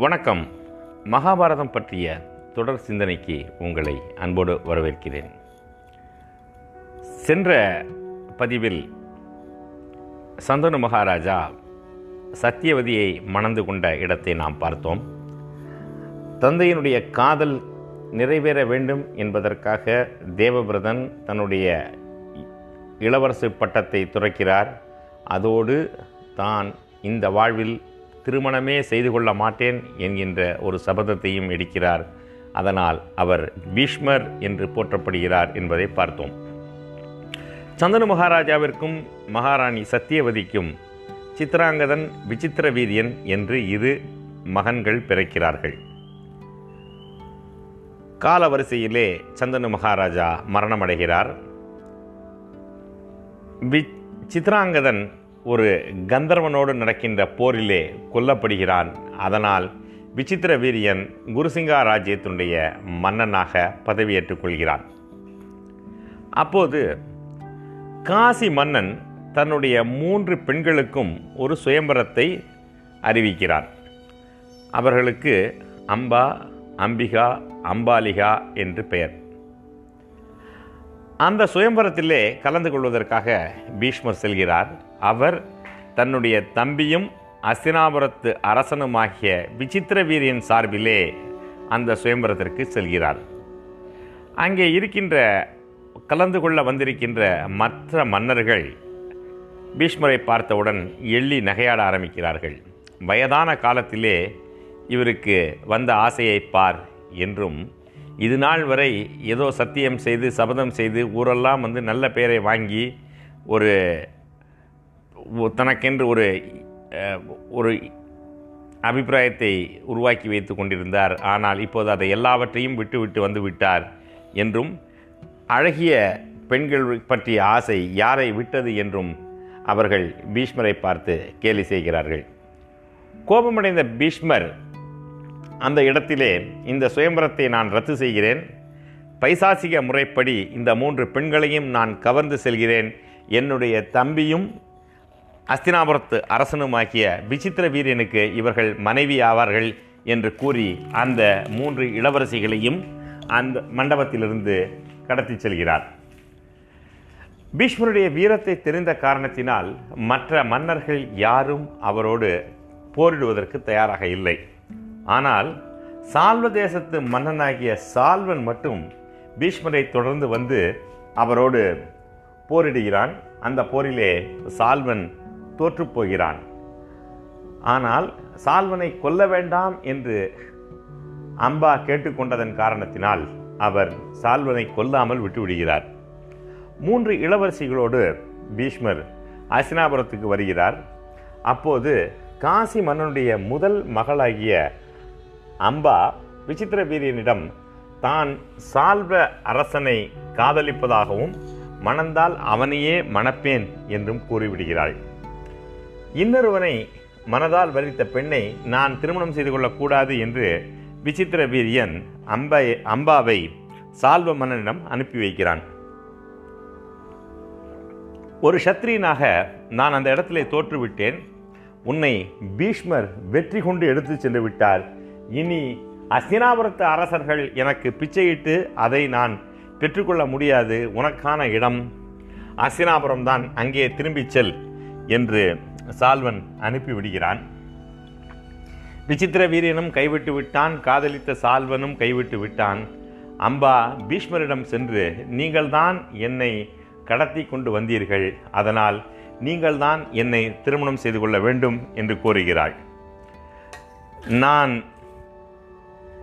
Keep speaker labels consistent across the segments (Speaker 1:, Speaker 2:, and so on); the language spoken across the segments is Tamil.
Speaker 1: வணக்கம். மகாபாரதம் பற்றிய தொடர் சிந்தனைக்கு உங்களை அன்போடு வரவேற்கிறேன். சென்ற பதிவில் சந்தனு மகாராஜா சத்தியவதியை மணந்து கொண்ட இடத்தை நாம் பார்த்தோம். தந்தையினுடைய காதல் நிறைவேற வேண்டும் என்பதற்காக தேவபிரதன் தன்னுடைய இளவரசு பட்டத்தை துறக்கிறார். அதோடு தான் இந்த வாழ்வில் திருமணமே செய்து கொள்ள மாட்டேன் என்கின்ற ஒரு சபதத்தையும் எடுக்கிறார். அதனால் அவர் பீஷ்மர் என்று போற்றப்படுகிறார் என்பதை பார்த்தோம். சந்தனு மகாராஜாவிற்கும் மகாராணி சத்தியவதிக்கும் சித்ராங்கதன் விசித்திர வீரியன் என்று இரு மகன்கள் பிறக்கிறார்கள். காலவரிசையிலே சந்தனு மகாராஜா மரணமடைகிறார். வி சித்ராங்கதன் ஒரு கந்தர்வனோடு நடக்கின்ற போரிலே கொல்லப்படுகிறான். அதனால் விசித்திர வீரியன் குருசிங்கா ராஜ்யத்தினுடைய மன்னனாக பதவியேற்றுக் கொள்கிறான். அப்போது காசி மன்னன் தன்னுடைய மூன்று பெண்களுக்கும் ஒரு சுயம்பரத்தை அறிவிக்கிறான். அவர்களுக்கு அம்பா அம்பிகா அம்பாலிகா என்று பெயர். அந்த சுயம்பரத்திலே கலந்து கொள்வதற்காக பீஷ்மர் செல்கிறார். அவர் தன்னுடைய தம்பியும் அஸ்தினாபுரத்து அரசனுமாகிய விசித்திர வீரியன் சார்பிலே அந்த சுயம்பரத்திற்கு செல்கிறார். அங்கே இருக்கின்ற கலந்து கொள்ள வந்திருக்கின்ற மற்ற மன்னர்கள் பீஷ்மரை பார்த்தவுடன் எள்ளி நகையாட ஆரம்பிக்கிறார்கள். வயதான காலத்திலே இவருக்கு வந்த ஆசையை பார் என்றும் இது நாள் வரை ஏதோ சத்தியம் செய்து சபதம் செய்து ஊரெல்லாம் வந்து நல்ல பெயரை வாங்கி ஒரு தனக்கென்று ஒரு ஒரு அபிப்பிராயத்தை உருவாக்கி வைத்து கொண்டிருந்தார். ஆனால் இப்போது அதை எல்லாவற்றையும் விட்டுவிட்டு வந்து விட்டார் என்றும் அழகிய பெண்கள் பற்றிய ஆசை யாரை விட்டது என்றும் அவர்கள் பீஷ்மரை பார்த்து கேலி செய்கிறார்கள். கோபமடைந்த பீஷ்மர் அந்த இடத்திலே இந்த சுயம்பரத்தை நான் ரத்து செய்கிறேன். பைசாசிக முறைப்படி இந்த மூன்று பெண்களையும் நான் கவர்ந்து செல்கிறேன். என்னுடைய தம்பியும் அஸ்தினாபுரத்து அரசனுமாக்கிய விசித்திர வீரியனுக்கு இவர்கள் மனைவி ஆவார்கள் என்று கூறி அந்த மூன்று இளவரசிகளையும் அந்த மண்டபத்திலிருந்து கடத்தி செல்கிறார். பீஷ்மருடைய வீரத்தை தெரிந்த காரணத்தினால் மற்ற மன்னர்கள் யாரும் அவரோடு போரிடுவதற்கு தயாராக இல்லை. ஆனால் சால்வ தேசத்து மன்னனாகிய சால்வன் மட்டும் பீஷ்மரை தொடர்ந்து வந்து அவரோடு போரிடுகிறான். அந்த போரிலே சால்வன் தோற்றுப்போகிறான் ஆனால் சால்வனை கொல்ல வேண்டாம் என்று அம்பா கேட்டுக்கொண்டதன் காரணத்தினால் அவர் சால்வனை கொல்லாமல் விட்டுவிடுகிறார் மூன்று இளவரசிகளோடு பீஷ்மர் அசினாபுரத்துக்கு வருகிறார். அப்போது காசி மன்னனுடைய முதல் மகளாகிய அம்பா விசித்திர வீரியனிடம் தான் சால்வ அரசனை காதலிப்பதாகவும் மணந்தால் அவனையே மணப்பேன் என்றும் கூறிவிடுகிறாள். இன்னொருவனை மனதால் வரித்த பெண்ணை நான் திருமணம் செய்து கொள்ளக்கூடாது என்று விசித்திர வீரியன் அம்பை அம்பாவை சால்வ மன்னனிடம் அனுப்பி வைக்கிறான். ஒரு சத்திரியனாக நான் அந்த இடத்திலே தோற்றுவிட்டேன். உன்னை பீஷ்மர் வெற்றி கொண்டு எடுத்து சென்று விட்டார். இனி அசினாபுரத்து அரசர்கள் எனக்கு பிச்சையிட்டு அதை நான் பெற்றுக்கொள்ள முடியாது. உனக்கான இடம் அசினாபுரம் தான் அங்கே திரும்பிச் செல் என்று சால்வன் அனுப்பிவிடுகிறான். விசித்திர வீரியனும் கைவிட்டு விட்டான் காதலித்த சால்வனும் கைவிட்டு விட்டான். அம்பா பீஷ்மரிடம் சென்று நீங்கள்தான் என்னை கடத்தி கொண்டு வந்தீர்கள். அதனால் நீங்கள்தான் என்னை திருமணம் செய்து கொள்ள வேண்டும் என்று கூறுகிறாள். நான்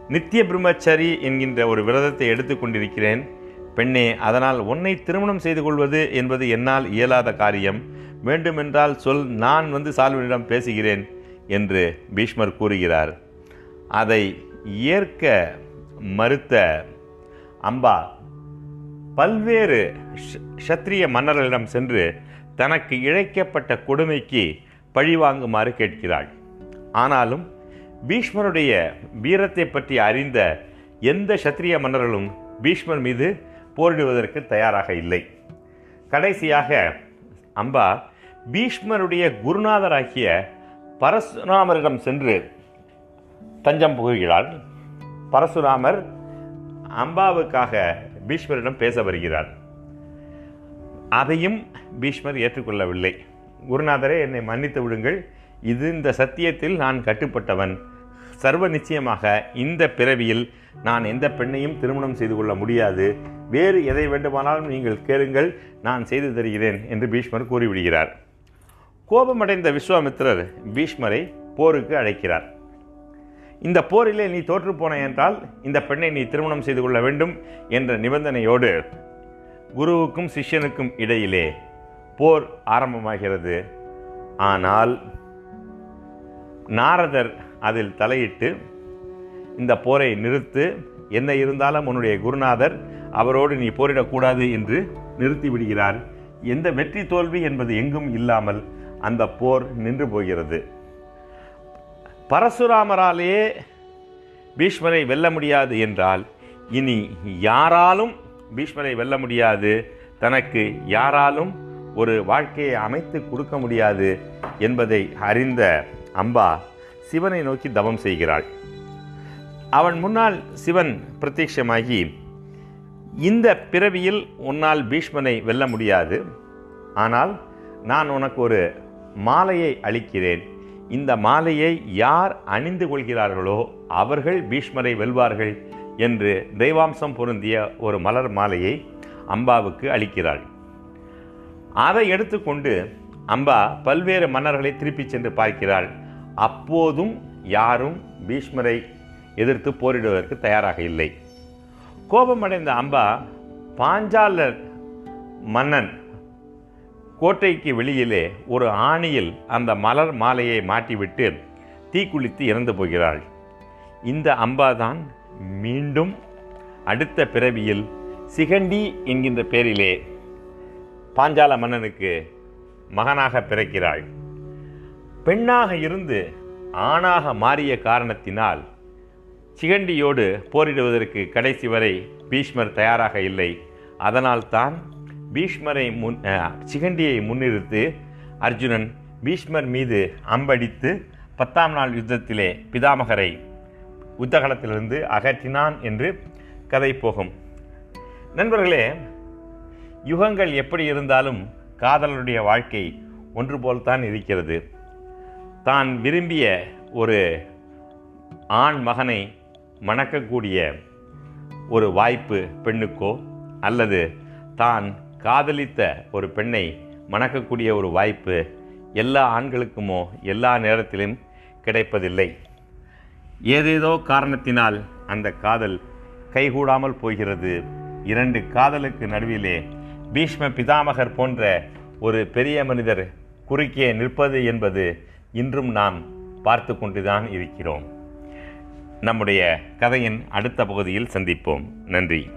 Speaker 1: நித்திய பிரம்மச்சரி என்கின்ற ஒரு விரதத்தை எடுத்துக்கொண்டிருக்கிறேன் பெண்ணே அதனால் உன்னை திருமணம் செய்து கொள்வது என்பது என்னால் இயலாத காரியம். வேண்டுமென்றால் சொல் நான் வந்து சால்வனிடம் பேசுகிறேன் என்று பீஷ்மர் கூறுகிறார். அதை ஏற்க மறுத்த அம்பா பல்வேறு ஷத்ரிய மன்னர்களிடம் சென்று தனக்கு இழைக்கப்பட்ட கொடுமைக்கு பழிவாங்குமாறு கேட்கிறாள். ஆனாலும் பீஷ்மருடைய வீரத்தை பற்றி அறிந்த எந்த சத்திரிய மன்னர்களும் பீஷ்மர் மீது போரிடுவதற்கு தயாராக இல்லை. கடைசியாக அம்பா பீஷ்மருடைய குருநாதராகிய பரசுராமரிடம் சென்று தஞ்சம் புகுகிறார் பரசுராமர் அம்பாவுக்காக பீஷ்மரிடம் பேச வருகிறார். அதையும் பீஷ்மர் ஏற்றுக்கொள்ளவில்லை. குருநாதரே என்னை மன்னித்து விடுங்கள். இது இந்த சத்தியத்தில் நான் கட்டுப்பட்டவன். சர்வ நிச்சயமாக இந்த பிறவியில் நான் எந்த பெண்ணையும் திருமணம் செய்து கொள்ள முடியாது. வேறு எதை வேண்டுமானாலும் நீங்கள் கேளுங்கள். நான் செய்து தருகிறேன் என்று பீஷ்மர் கூறிவிடுகிறார். கோபமடைந்த விஸ்வாமித்திரர் பீஷ்மரை போருக்கு அழைக்கிறார். இந்த போரிலே நீ தோற்றுப்போன என்றால் இந்த பெண்ணை நீ திருமணம் செய்து கொள்ள வேண்டும் என்ற நிபந்தனையோடு குருவுக்கும் சிஷ்யனுக்கும் இடையிலே போர் ஆரம்பமாகிறது. ஆனால் நாரதர் அதில் தலையிட்டு இந்த போரை நிறுத்து என்ன இருந்தாலும் உன்னுடைய குருநாதர் அவரோடு நீ போரிடக்கூடாது என்று நிறுத்திவிடுகிறார் எந்த வெற்றி தோல்வி என்பது எங்கும் இல்லாமல் அந்த போர் நின்று போகிறது. பரசுராமராலேயே பீஷ்மரை வெல்ல முடியாது என்றால் இனி யாராலும் பீஷ்மரை வெல்ல முடியாது? தனக்கு யாராலும் ஒரு வாழ்க்கையை அமைத்து கொடுக்க முடியாது என்பதை அறிந்த அம்பா சிவனை நோக்கி தவம் செய்கிறாள். அவன் முன்னால் சிவன் பிரத்யட்சமாகி இந்த பிறவியில் உன்னால் பீஷ்மனை வெல்ல முடியாது. ஆனால் நான் உனக்கு ஒரு மாலையை அளிக்கிறேன். இந்த மாலையை யார் அணிந்து கொள்கிறார்களோ அவர்கள் பீஷ்மரை வெல்வார்கள் என்று தெய்வாம்சம் பொருந்திய ஒரு மலர் மாலையை அம்பாவுக்கு அளிக்கிறாள். அதை எடுத்துக்கொண்டு அம்பா பல்வேறு மன்னர்களை திருப்பிச் சென்று பார்க்கிறாள். அப்போதும் யாரும் பீஷ்மரை எதிர்த்து போரிடுவதற்கு தயாராக இல்லை. கோபமடைந்த அம்பா பாஞ்சாலர் மன்னன் கோட்டைக்கு வெளியிலே ஒரு ஆணியில் அந்த மலர் மாலையை மாட்டிவிட்டு தீக்குளித்து இறந்து போகிறாள். இந்த அம்பாதான் மீண்டும் அடுத்த பிறவியில் சிகண்டி என்கின்ற பேரிலே பாஞ்சால மன்னனுக்கு மகனாக பிறக்கிறாள். பெண்ணாக இருந்து ஆணாக மாறிய காரணத்தினால் சிகண்டியோடு போரிடுவதற்கு கடைசி வரை பீஷ்மர் தயாராக இல்லை. அதனால்தான் பீஷ்மரை முன் சிகண்டியை முன்னிறுத்து அர்ஜுனன் பீஷ்மர் மீது அம்படித்து பத்தாம் நாள் யுத்தத்திலே பிதாமகரை யுத்தகலத்திலிருந்து அகற்றினான் என்று கதை போகும். நண்பர்களே யுகங்கள் எப்படி இருந்தாலும் காதலனுடைய வாழ்க்கை ஒன்று போல்தான் இருக்கிறது. தான் விரும்பிய ஒரு ஆண் மகனை மணக்கக்கூடிய ஒரு வாய்ப்பு பெண்ணுக்கோ அல்லது தான் காதலித்த ஒரு பெண்ணை மணக்கக்கூடிய ஒரு வாய்ப்பு எல்லா ஆண்களுக்குமோ எல்லா நேரத்திலும் கிடைப்பதில்லை. ஏதேதோ காரணத்தினால் அந்த காதல் கைகூடாமல் போகிறது. இரண்டு காதலுக்கு நடுவிலே பீஷ்ம பிதாமகர் போன்ற ஒரு பெரிய மனிதர் குறுக்கே நிற்பது என்பது இன்றும் நாம் பார்த்து கொண்டுதான் இருக்கிறோம். நம்முடைய கதையின் அடுத்த பகுதியில் சந்திப்போம். நன்றி.